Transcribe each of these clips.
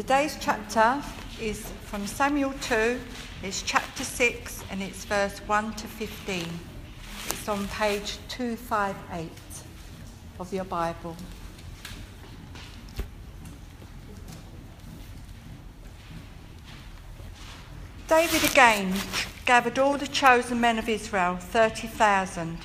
Today's chapter is from Samuel 2, it's chapter 6, and it's verse 1 to 15. It's on page 258 of your Bible. David again gathered all the chosen men of Israel, 30,000.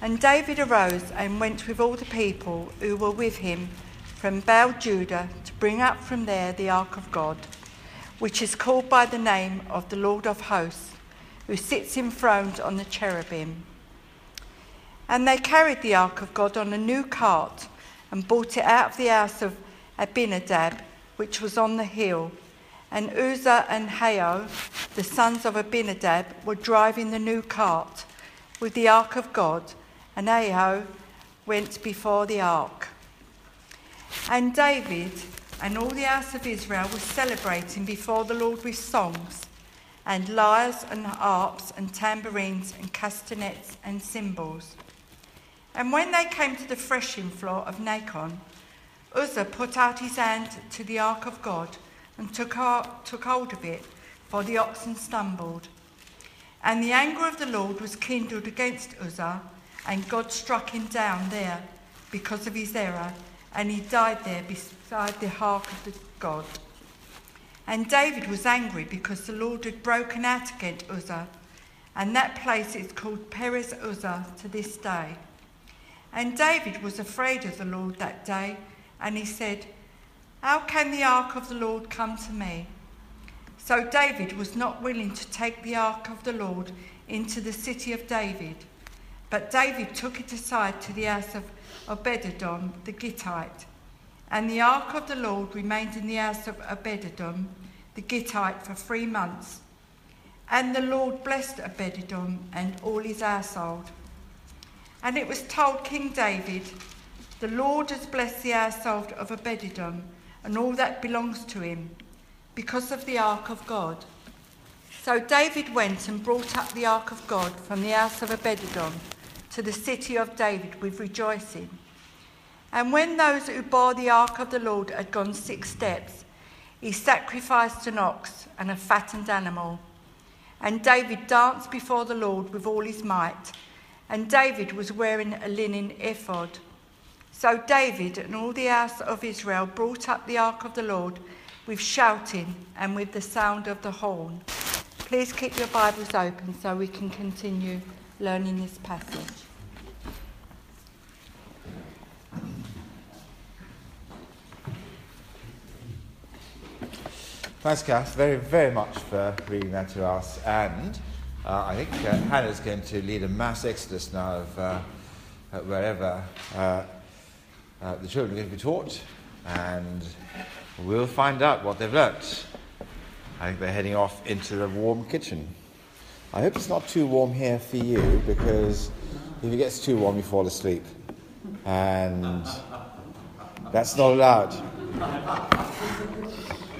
And David arose and went with all the people who were with him from Baal Judah to bring up from there the ark of God, which is called by the name of the Lord of hosts, who sits enthroned on the cherubim. And they carried the ark of God on a new cart and brought it out of the house of Abinadab, which was on the hill and Uzzah and Ahio, the sons of Abinadab, were driving the new cart with the ark of God, and Ahio went before the ark. And David and all the house of Israel were celebrating before the Lord with songs, and lyres and harps and tambourines and castanets and cymbals. And when they came to the threshing floor of Nacon, Uzzah put out his hand to the ark of God and took, took hold of it, for the oxen stumbled. And the anger of the Lord was kindled against Uzzah, and God struck him down there because of his error, and he died there beside the ark of the God. And David was angry because the Lord had broken out against Uzzah, and that place is called Perez Uzzah to this day. And David was afraid of the Lord that day, and he said, how can the ark of the Lord come to me? So David was not willing to take the ark of the Lord into the city of David, but David took it aside to the house of Obededom the Gittite. And the ark of the Lord remained in the house of Obededom the Gittite for three months. And the Lord blessed Obededom and all his household. And it was told King David, The Lord has blessed the household of Obededom and all that belongs to him, because of the ark of God. So David went and brought up the ark of God from the house of Obededom to the city of David with rejoicing. And when those who bore the ark of the Lord had gone six steps, he sacrificed an ox and a fattened animal. And David danced before the Lord with all his might. And David was wearing a linen ephod. So David and all the house of Israel brought up the ark of the Lord with shouting and with the sound of the horn. Please keep your Bibles open so we can continue learning this passage. Thanks, Kath, very, very much for reading that to us. And uh, I think uh, Hannah's going to lead a mass exodus now of uh, wherever uh, uh, the children are going to be taught, and we'll find out what they've learnt. I think they're heading off into the warm kitchen. I hope it's not too warm here for you because if it gets too warm, you fall asleep. And that's not allowed.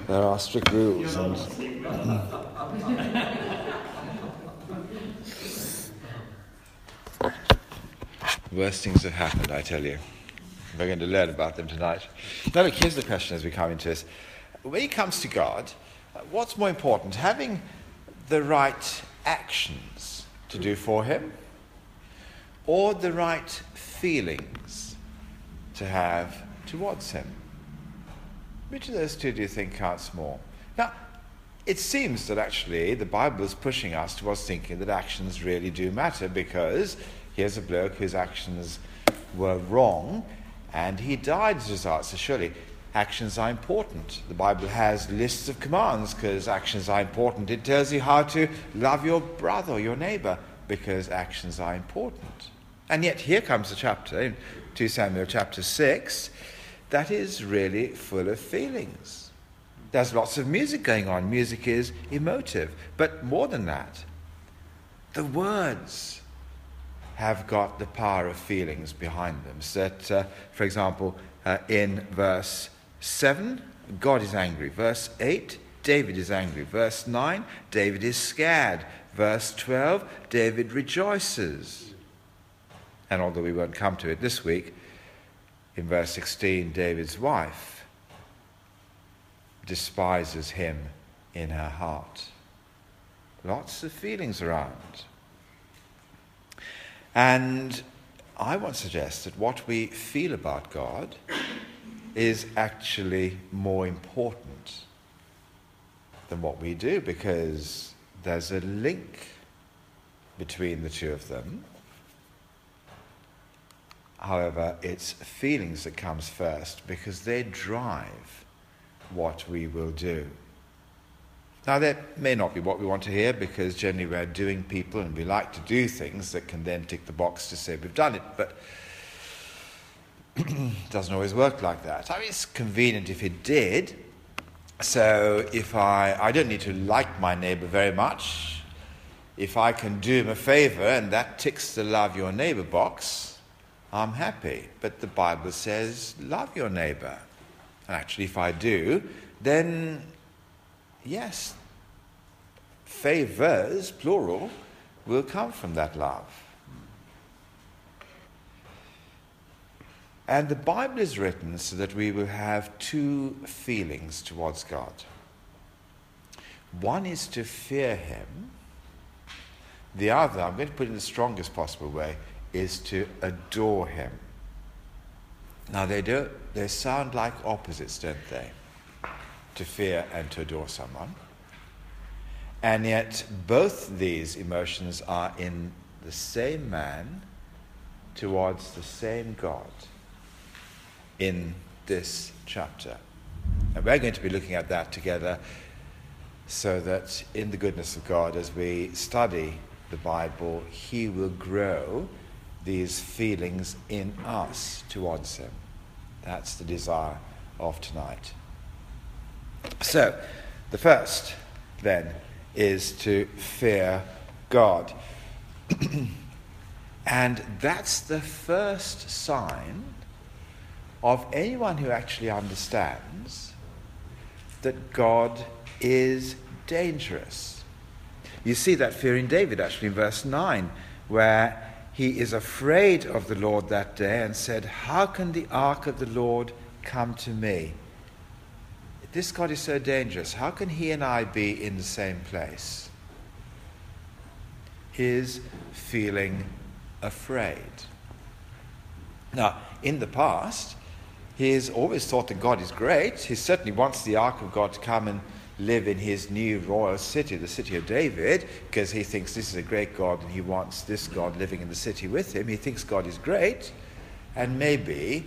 There are strict rules. And Worst things have happened, I tell you. We're going to learn about them tonight. Now, look, here's the question as we come into this. When it comes to God, what's more important, having the right actions to do for Him or the right feelings to have towards Him? Which of those two do you think counts more? Now, it seems that actually the Bible is pushing us towards thinking that actions really do matter because here's a bloke whose actions were wrong and he died as a result. So surely actions are important. The Bible has lists of commands because actions are important. It tells you how to love your brother or your neighbor because actions are important. And yet here comes the chapter in 2 Samuel chapter 6 that is really full of feelings. There's lots of music going on. Music is emotive. But more than that, the words have got the power of feelings behind them. So that, uh, for example, uh, in verse 7, God is angry. Verse 8, David is angry. Verse 9, David is scared. Verse 12, David rejoices. And although we won't come to it this week, in verse 16, David's wife despises him in her heart. Lots of feelings around. And I want to suggest that what we feel about God is actually more important than what we do because there's a link between the two of them. However, it's feelings that comes first because they drive what we will do. Now, that may not be what we want to hear because generally we're doing people and we like to do things that can then tick the box to say we've done it, but it doesn't always work like that. I mean, it's convenient if it did. So, if I, I don't need to like my neighbor very much. If I can do him a favor and that ticks the love your neighbor box, I'm happy. But the Bible says, love your neighbor. And actually, if I do, then yes, favors, plural, will come from that love. And the Bible is written so that we will have two feelings towards God. One is to fear Him, the other, I'm going to put it in the strongest possible way, is to adore Him. Now, they, do, they sound like opposites, don't they? To fear and to adore someone. And yet, both these emotions are in the same man towards the same God in this chapter. And we're going to be looking at that together so that in the goodness of God, as we study the Bible, He will grow these feelings in us towards Him. That's the desire of tonight. So, the first, then, is to fear God. and that's the first sign of anyone who actually understands that God is dangerous. You see that fear in David actually in verse 9, where he is afraid of the Lord that day and said, How can the ark of the Lord come to me? This God is so dangerous. How can he and I be in the same place? Is feeling afraid. Now, in the past, he has always thought that God is great. He certainly wants the ark of God to come and live in his new royal city, the city of David, because he thinks this is a great God and he wants this God living in the city with him. He thinks God is great. And maybe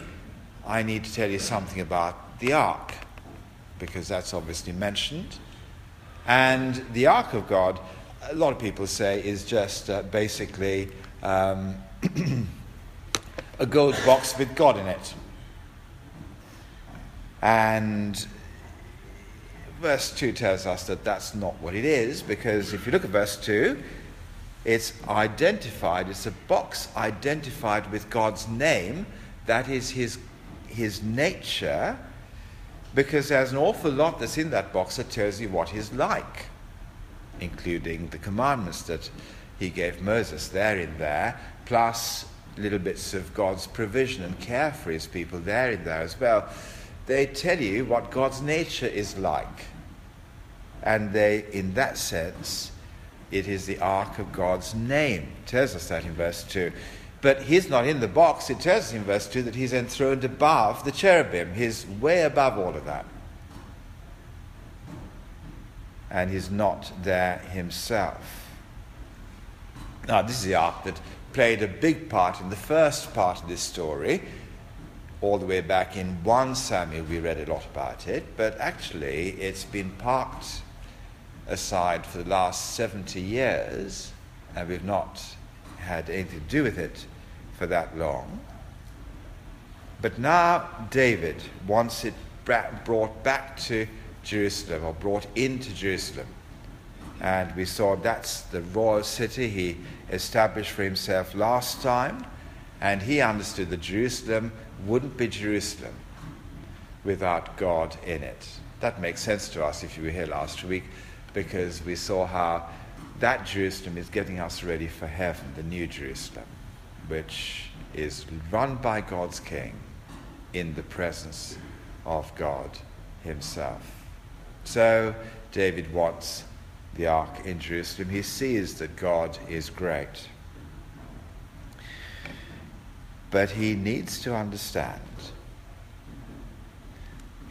I need to tell you something about the ark, because that's obviously mentioned. And the ark of God, a lot of people say, is just uh, basically um, a gold box with God in it. And verse 2 tells us that that's not what it is, because if you look at verse 2, it's identified, it's a box identified with God's name, that is his, his nature, because there's an awful lot that's in that box that tells you what he's like, including the commandments that he gave Moses. They're in there, plus little bits of God's provision and care for his people, they're in there as well they tell you what God's nature is like. And they, in that sense, it is the ark of God's name. It tells us that in verse 2. But he's not in the box. It tells us in verse 2 that he's enthroned above the cherubim. He's way above all of that. And he's not there himself. Now, this is the ark that played a big part in the first part of this story all the way back in 1 Samuel, we read a lot about it, but actually it's been parked aside for the last 70 years, and we've not had anything to do with it for that long. But now David wants it brought back to Jerusalem, or brought into Jerusalem. And we saw that's the royal city he established for himself last time, and he understood that Jerusalem wouldn't be Jerusalem without God in it. That makes sense to us if you were here last week because we saw how that Jerusalem is getting us ready for heaven, the new Jerusalem, which is run by God's King in the presence of God Himself. So David wants the ark in Jerusalem. He sees that God is great. But he needs to understand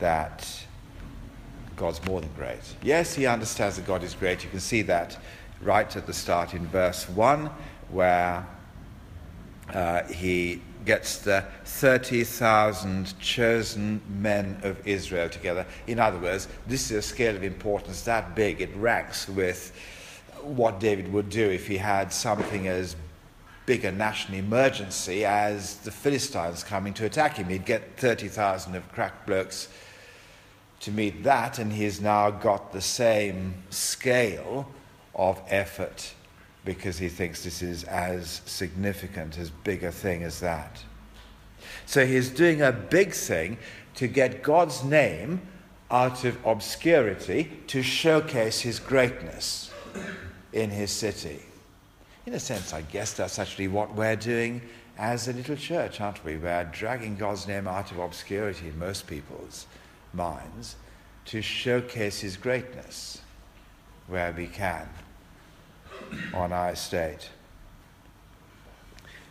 that God's more than great. Yes, he understands that God is great. You can see that right at the start in verse 1, where uh, he gets the 30,000 chosen men of Israel together. In other words, this is a scale of importance that big, it ranks with what David would do if he had something as big a national emergency as the Philistines coming to attack him. He'd get 30,000 of crack blokes to meet that, and he's now got the same scale of effort because he thinks this is as significant, as big a thing as that. So he's doing a big thing to get God's name out of obscurity to showcase his greatness in his city. In a sense, I guess that's actually what we're doing as a little church, aren't we? We're dragging God's name out of obscurity in most people's minds to showcase his greatness where we can on our estate.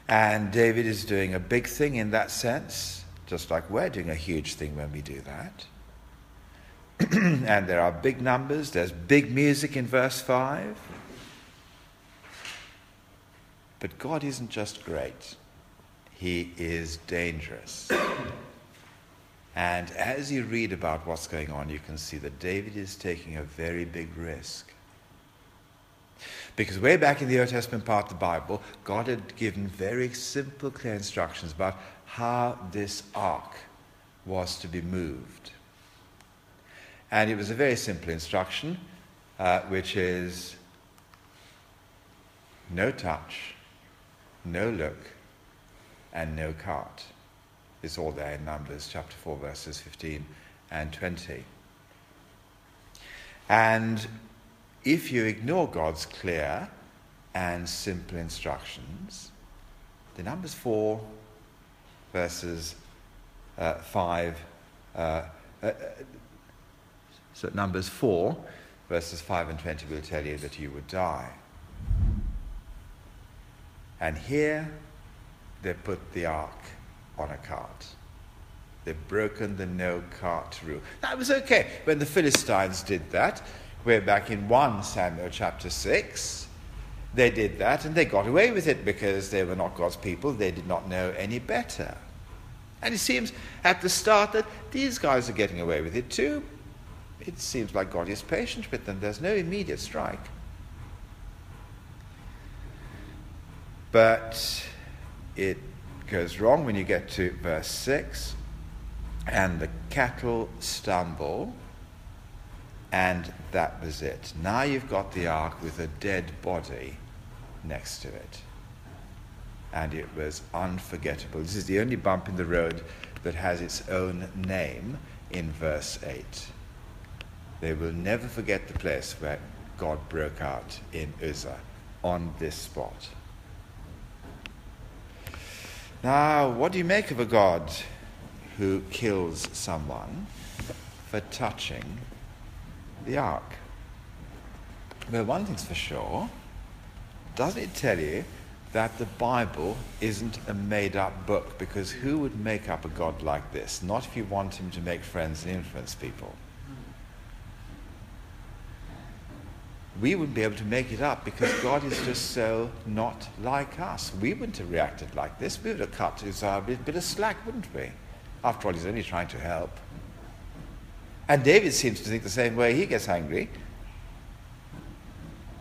And David is doing a big thing in that sense, just like we're doing a huge thing when we do that. and there are big numbers, there's big music in verse 5. But God isn't just great, He is dangerous. And as you read about what's going on, you can see that David is taking a very big risk. Because way back in the Old Testament part of the Bible, God had given very simple, clear instructions about how this ark was to be moved. And it was a very simple instruction, uh, which is no touch, no look, and no cart. It's all there in Numbers chapter 4, verses 15 and 20. And if you ignore God's clear and simple instructions, the Numbers 4, verses uh, 5, uh, uh, uh, so Numbers 4, verses 5 and 20 will tell you that you would die. And here they put the ark on a cart. They've broken the no cart rule. That was okay when the Philistines did that. We're back in 1 Samuel chapter 6. They did that and they got away with it because they were not God's people. They did not know any better. And it seems at the start that these guys are getting away with it too. It seems like God is patient with them. There's no immediate strike. But it goes wrong when you get to verse 6 and the cattle stumble and that was it. Now you've got the ark with a dead body next to it. And it was unforgettable. This is the only bump in the road that has its own name in verse 8. They will never forget the place where God broke out in Uzzah on this spot. Now, what do you make of a God who kills someone for touching the ark? Well, one thing's for sure. Doesn't it tell you that the Bible isn't a made up book? Because who would make up a God like this? Not if you want him to make friends and influence people. We wouldn't be able to make it up because God is just so not like us. We wouldn't have reacted like this. We would have cut his uh, bit, bit of slack, wouldn't we? After all, he's only trying to help. And David seems to think the same way. He gets angry.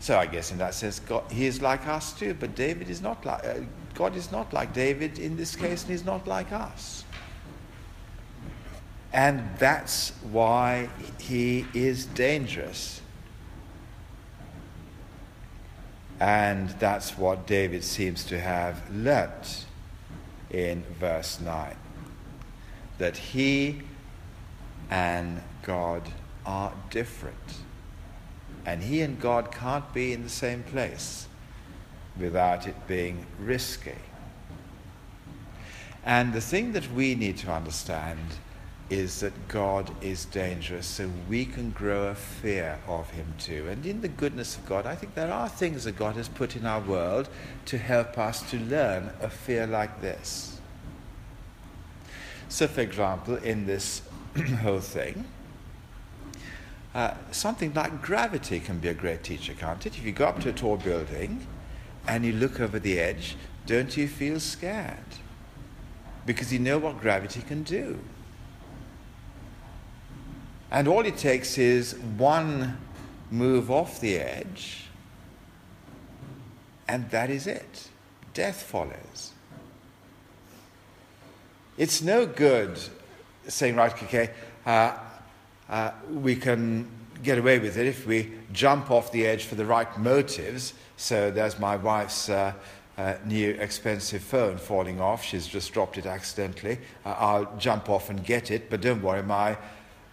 So I guess in that sense, God, he is like us too. But David is not like uh, God is not like David in this case, and he's not like us. And that's why he is dangerous. And that's what David seems to have learnt in verse 9 that he and God are different. And he and God can't be in the same place without it being risky. And the thing that we need to understand is that God is dangerous, so we can grow a fear of Him too. And in the goodness of God, I think there are things that God has put in our world to help us to learn a fear like this. So, for example, in this whole thing, uh, something like gravity can be a great teacher, can't it? If you go up to a tall building and you look over the edge, don't you feel scared? Because you know what gravity can do. And all it takes is one move off the edge, and that is it. Death follows. It's no good saying, right, okay, uh, uh, we can get away with it if we jump off the edge for the right motives. So there's my wife's uh, uh new expensive phone falling off. She's just dropped it accidentally. Uh, I'll jump off and get it, but don't worry, my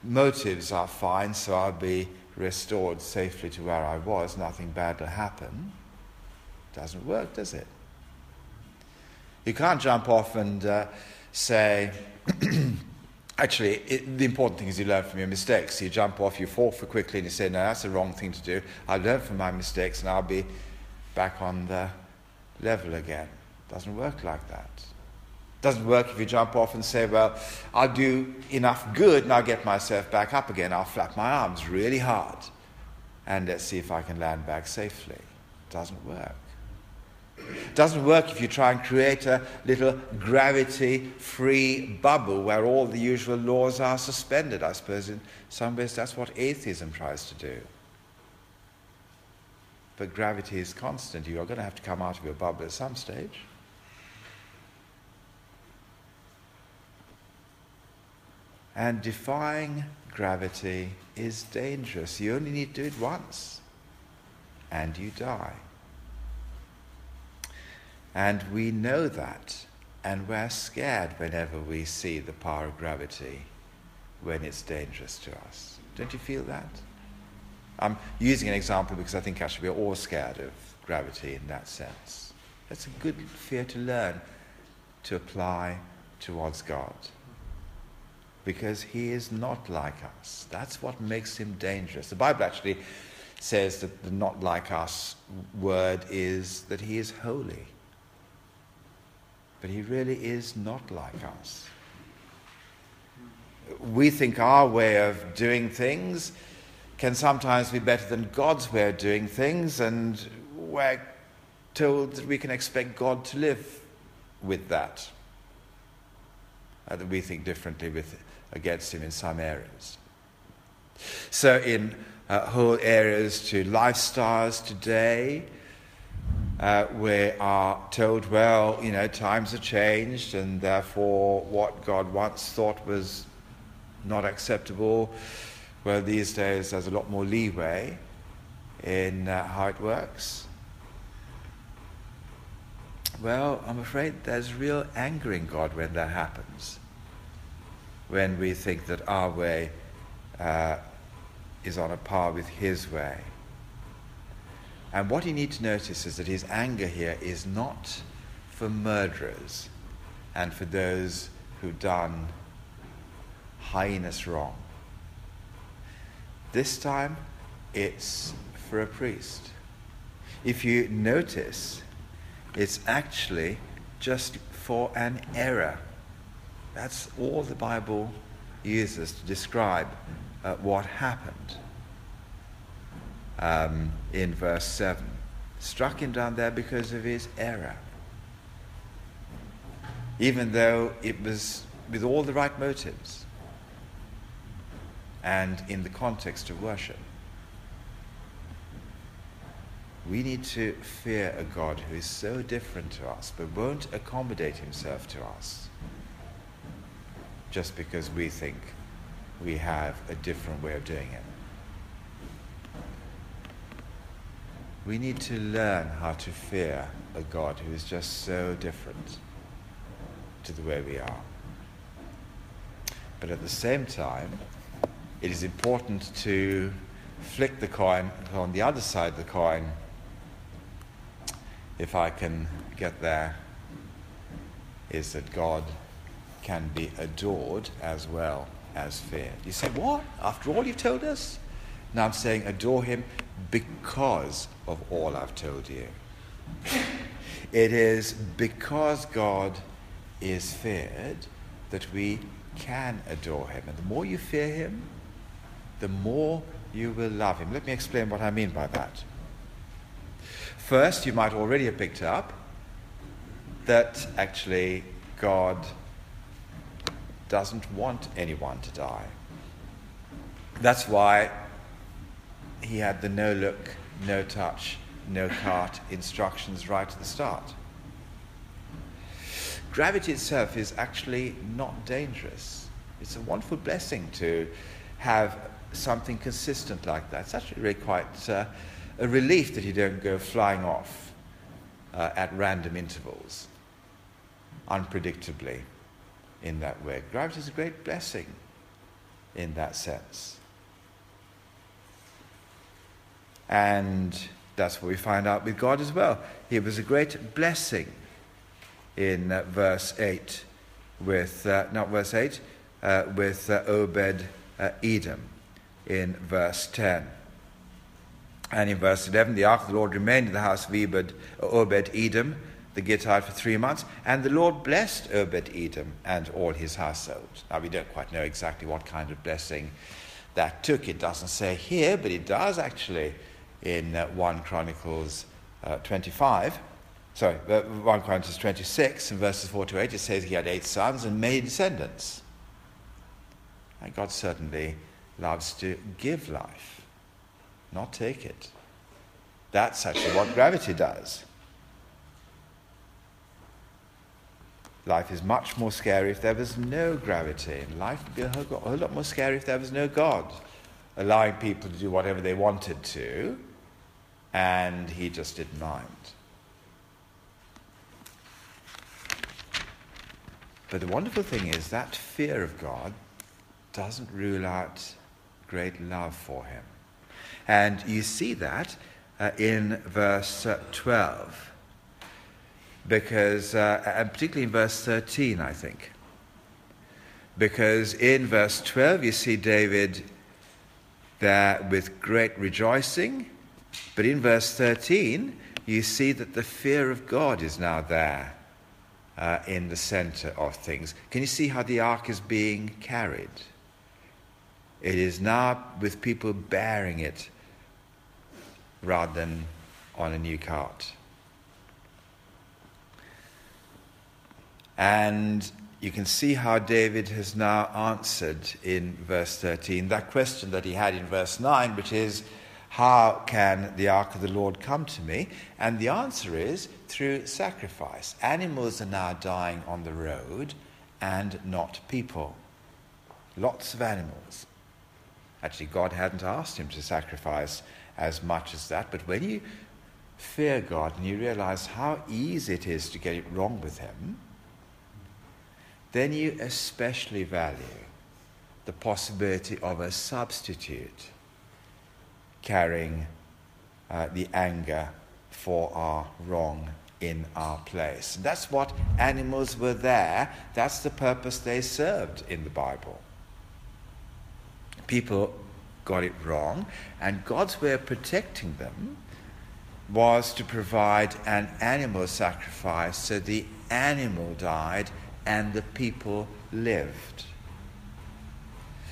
motives are fine, so I'll be restored safely to where I was. Nothing bad will happen. Doesn't work, does it? You can't jump off and uh, say, actually, it, the important thing is you learn from your mistakes. You jump off, you fall for quickly, and you say, no, that's the wrong thing to do. I learned from my mistakes, and I'll be back on the level again. Doesn't work like that. Doesn't work if you jump off and say, well, I'll do enough good and I'll get myself back up again. I'll flap my arms really hard and let's see if I can land back safely. Doesn't work. Doesn't work if you try and create a little gravity free bubble where all the usual laws are suspended. I suppose in some ways that's what atheism tries to do. But gravity is constant. You are going to have to come out of your bubble at some stage. And defying gravity is dangerous. You only need to do it once, and you die. And we know that, and we're scared whenever we see the power of gravity when it's dangerous to us. Don't you feel that? I'm using an example because I think actually we're all scared of gravity in that sense. That's a good fear to learn to apply towards God because he is not like us. That's what makes him dangerous. The Bible actually says that the not like us word is that he is holy. But he really is not like us. We think our way of doing things can sometimes be better than God's way of doing things, and we're told that we can expect God to live with that. Uh, that we think differently with against him in some areas. So, in uh, whole areas to lifestyles today, uh, we are told, well, you know, times have changed, and therefore what God once thought was not acceptable, well, these days there's a lot more leeway in uh, how it works. Well, I'm afraid there's real anger in God when that happens when we think that our way uh, is on a par with his way. And what you need to notice is that his anger here is not for murderers and for those who've done heinous wrong. This time, it's for a priest. If you notice, it's actually just for an error. That's all the Bible uses to describe uh, what happened um, in verse 7. Struck him down there because of his error. Even though it was with all the right motives and in the context of worship. We need to fear a God who is so different to us but won't accommodate himself to us just because we think we have a different way of doing it. We need to learn how to fear a God who is just so different to the way we are. But at the same time, it is important to flick the coin on the other side of the coin, if I can get there, is that God can be adored as well. as feared. You say, What? After all you've told us? Now I'm saying, Adore him because of all I've told you. It is because God is feared that we can adore him. And the more you fear him, the more you will love him. Let me explain what I mean by that. First, you might already have picked up that actually God doesn't want anyone to die. That's why he had the no look, no touch, no cart instructions right at the start. Gravity itself is actually not dangerous. It's a wonderful blessing to have something consistent like that. It's actually really quite uh, a relief that you don't go flying off uh, at random intervals, unpredictably, in that way. Gravity is a great blessing in that sense. And that's what we find out with God as well. He was a great blessing in uh, verse 8 with, uh, not verse 8, uh, with uh, Obed uh, Edom in verse 10. And in verse 11, the ark of the Lord remained in the house of Obed, Edom, the Gittite, for three months. And the Lord blessed Obed Edom and all his household. Now, we don't quite know exactly what kind of blessing that took. It doesn't say here, but it does actually in uh, 1 Chronicles uh, 25. Sorry, uh, 1 Chronicles 26 and verses 4 to 8. It says he had eight sons and many descendants. And God certainly loves to give life, not take it. That's actually what gravity does. Life is much more scary if there was no gravity, and life would be a whole, a whole lot more scary if there was no God, allowing people to do whatever they wanted to, and He just didn't mind. But the wonderful thing is that fear of God doesn't rule out great love for him. And you see that uh, in verse uh, 12, because, uh, and particularly in verse 13, I think. Because in verse 12, you see David there with great rejoicing, but in verse 13, you see that the fear of God is now there uh, in the center of things. Can you see how the ark is being carried? It is now with people bearing it rather than on a new cart. And you can see how David has now answered in verse 13 that question that he had in verse 9, which is, How can the ark of the Lord come to me? And the answer is through sacrifice. Animals are now dying on the road and not people. Lots of animals. Actually, God hadn't asked him to sacrifice as much as that, but when you fear God and you realize how easy it is to get it wrong with Him, then you especially value the possibility of a substitute carrying uh, the anger for our wrong in our place. That's what animals were there, that's the purpose they served in the Bible people got it wrong, and God's way of protecting them was to provide an animal sacrifice so the animal died and the people lived.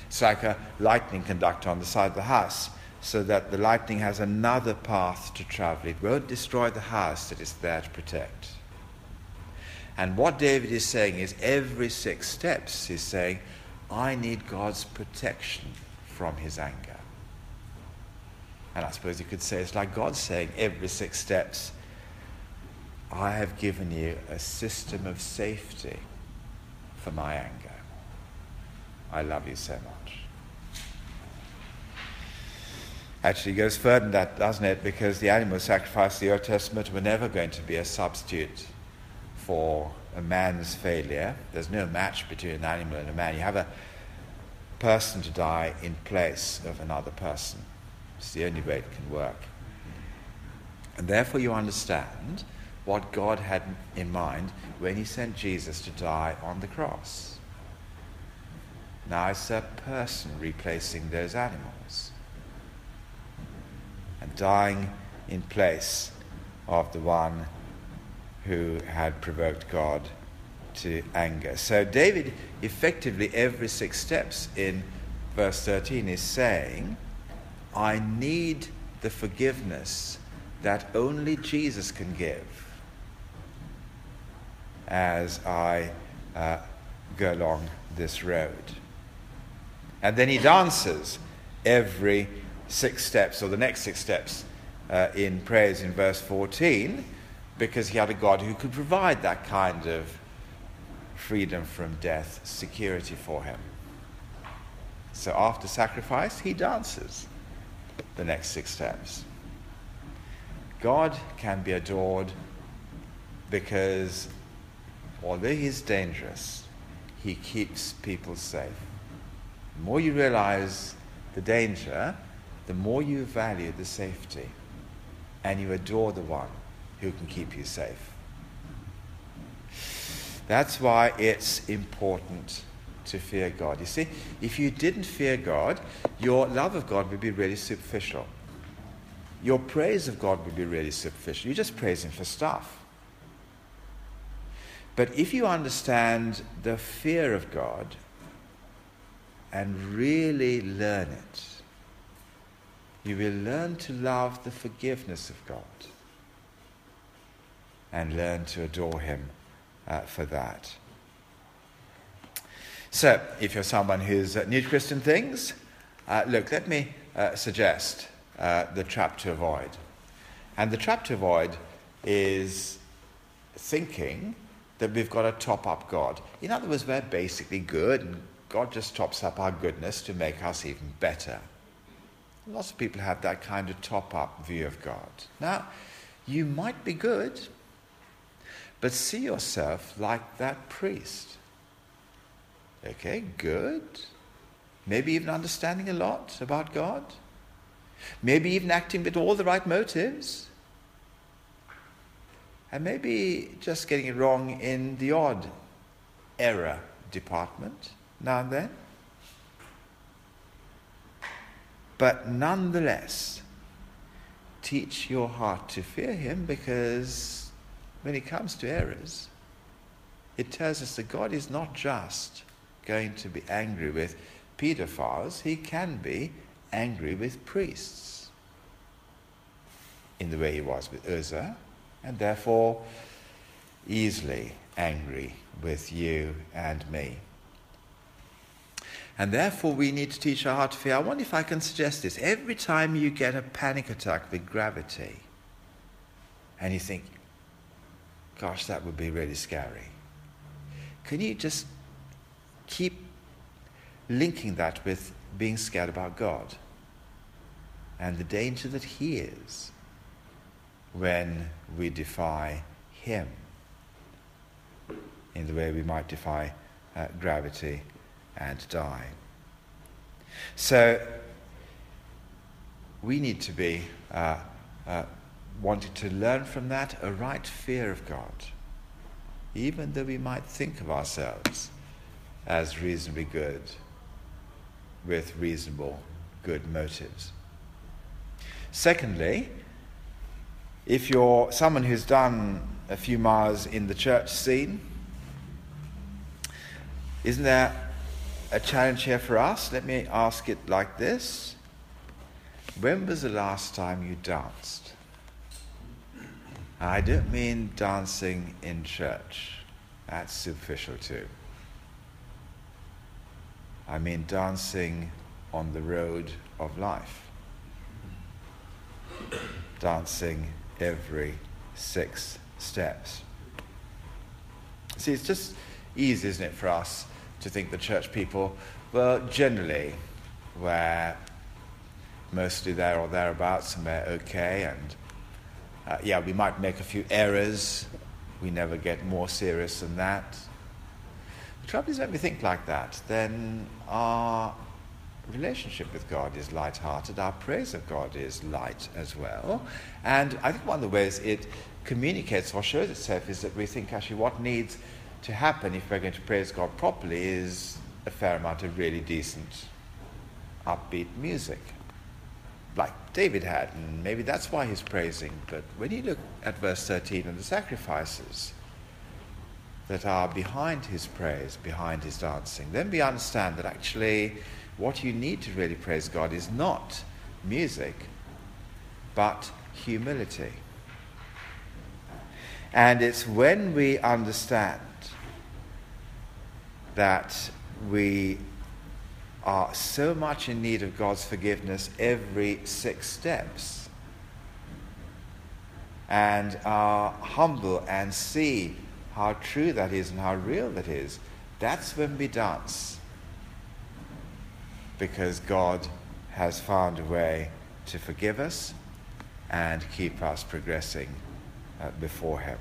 It's like a lightning conductor on the side of the house, so that the lightning has another path to travel. It won't destroy the house that it's there to protect. And what David is saying is every six steps, he's saying, I need God's protection from his anger. And I suppose you could say it's like God saying every six steps, I have given you a system of safety for my anger. I love you so much. Actually, goes further than that, doesn't it? Because the animal sacrifice of the Old Testament were never going to be a substitute for a man's failure. There's no match between an animal and a man. You have a person to die in place of another person. It's the only way it can work. And therefore, you understand what God had in mind when He sent Jesus to die on the cross. Now it's a person replacing those animals and dying in place of the one who had provoked God to anger. So David, effectively, every six steps in verse 13 is saying, I need the forgiveness that only Jesus can give as I uh, go along this road. And then he dances every six steps, or the next six steps, uh, in praise in verse 14, because he had a God who could provide that kind of freedom from death, security for him. So after sacrifice, he dances the next six steps. God can be adored because although he's dangerous, he keeps people safe. The more you realize the danger, the more you value the safety and you adore the one who can keep you safe. That's why it's important to fear God. You see, if you didn't fear God, your love of God would be really superficial. Your praise of God would be really superficial. You're just praising for stuff. But if you understand the fear of God and really learn it, you will learn to love the forgiveness of God and learn to adore Him uh, for that. So, if you're someone who's uh, new to Christian things, uh, look, let me uh, suggest uh, the trap to avoid. And the trap to avoid is thinking that we've got to top up God. In other words, we're basically good, and God just tops up our goodness to make us even better. Lots of people have that kind of top up view of God. Now, you might be good, but see yourself like that priest. Okay, good. Maybe even understanding a lot about God. Maybe even acting with all the right motives. And maybe just getting it wrong in the odd error department now and then. But nonetheless, teach your heart to fear him because when it comes to errors, it tells us that God is not just going to be angry with pedophiles, he can be angry with priests in the way he was with Uzzah, and therefore easily angry with you and me. And therefore, we need to teach our heart to fear. I wonder if I can suggest this. Every time you get a panic attack with gravity, and you think, gosh, that would be really scary, can you just keep linking that with being scared about God and the danger that He is when we defy Him in the way we might defy uh, gravity and die. So we need to be uh, uh, wanting to learn from that a right fear of God, even though we might think of ourselves as reasonably good with reasonable good motives. Secondly, if you're someone who's done a few miles in the church scene, isn't there a challenge here for us? Let me ask it like this When was the last time you danced? I don't mean dancing in church, that's superficial too. I mean dancing on the road of life. Dancing every six steps. See, it's just easy, isn't it, for us to think the church people, well, generally, we're mostly there or thereabouts and we're okay, and uh, yeah, we might make a few errors. We never get more serious than that. The trouble is, when we think like that, then our relationship with God is light-hearted. Our praise of God is light as well. And I think one of the ways it communicates or shows itself is that we think actually what needs to happen if we're going to praise God properly is a fair amount of really decent, upbeat music, like David had, and maybe that's why he's praising. But when you look at verse 13 and the sacrifices that are behind his praise, behind his dancing, then we understand that actually what you need to really praise God is not music, but humility. And it's when we understand that we are so much in need of God's forgiveness every six steps and are humble and see how true that is and how real that is, that's when we dance. Because God has found a way to forgive us and keep us progressing uh, before Him.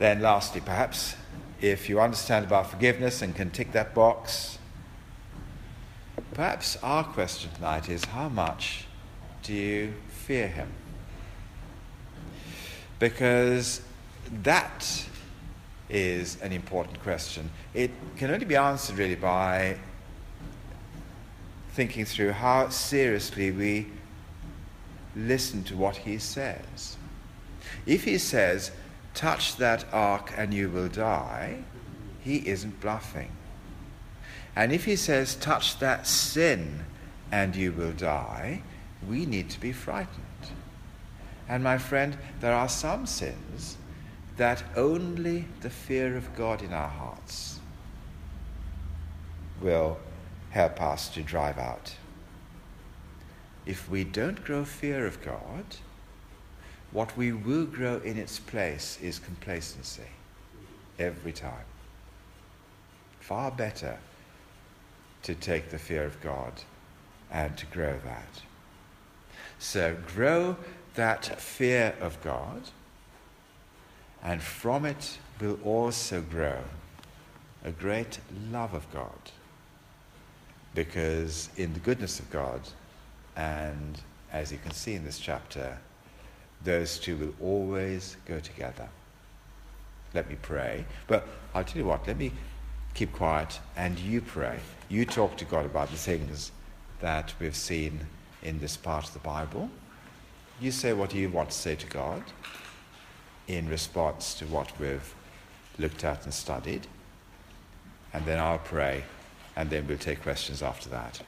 Then, lastly, perhaps, if you understand about forgiveness and can tick that box, perhaps our question tonight is how much do you fear Him? Because that is an important question. It can only be answered really by thinking through how seriously we listen to what he says. If he says, touch that ark and you will die, he isn't bluffing. And if he says, touch that sin and you will die, we need to be frightened. And my friend, there are some sins that only the fear of God in our hearts will help us to drive out. If we don't grow fear of God, what we will grow in its place is complacency every time. Far better to take the fear of God and to grow that. So grow that fear of God, and from it will also grow a great love of God. Because in the goodness of God, and as you can see in this chapter, those two will always go together. Let me pray. But I'll tell you what, let me keep quiet and you pray. You talk to God about the things that we've seen in this part of the Bible. You say what you want to say to God in response to what we've looked at and studied. And then I'll pray, and then we'll take questions after that.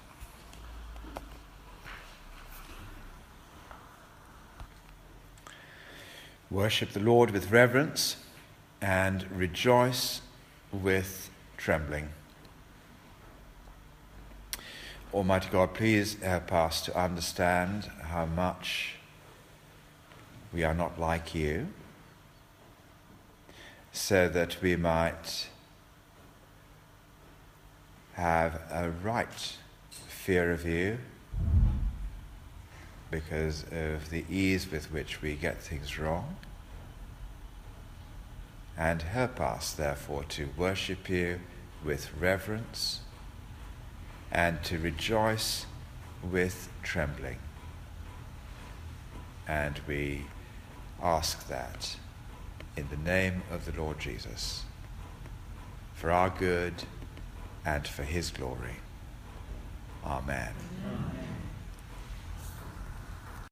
Worship the Lord with reverence and rejoice with trembling. Almighty God, please help us to understand how much we are not like you, so that we might have a right fear of you because of the ease with which we get things wrong. And help us, therefore, to worship you with reverence and to rejoice with trembling. And we ask that in the name of the Lord Jesus, for our good and for his glory. Amen. Amen.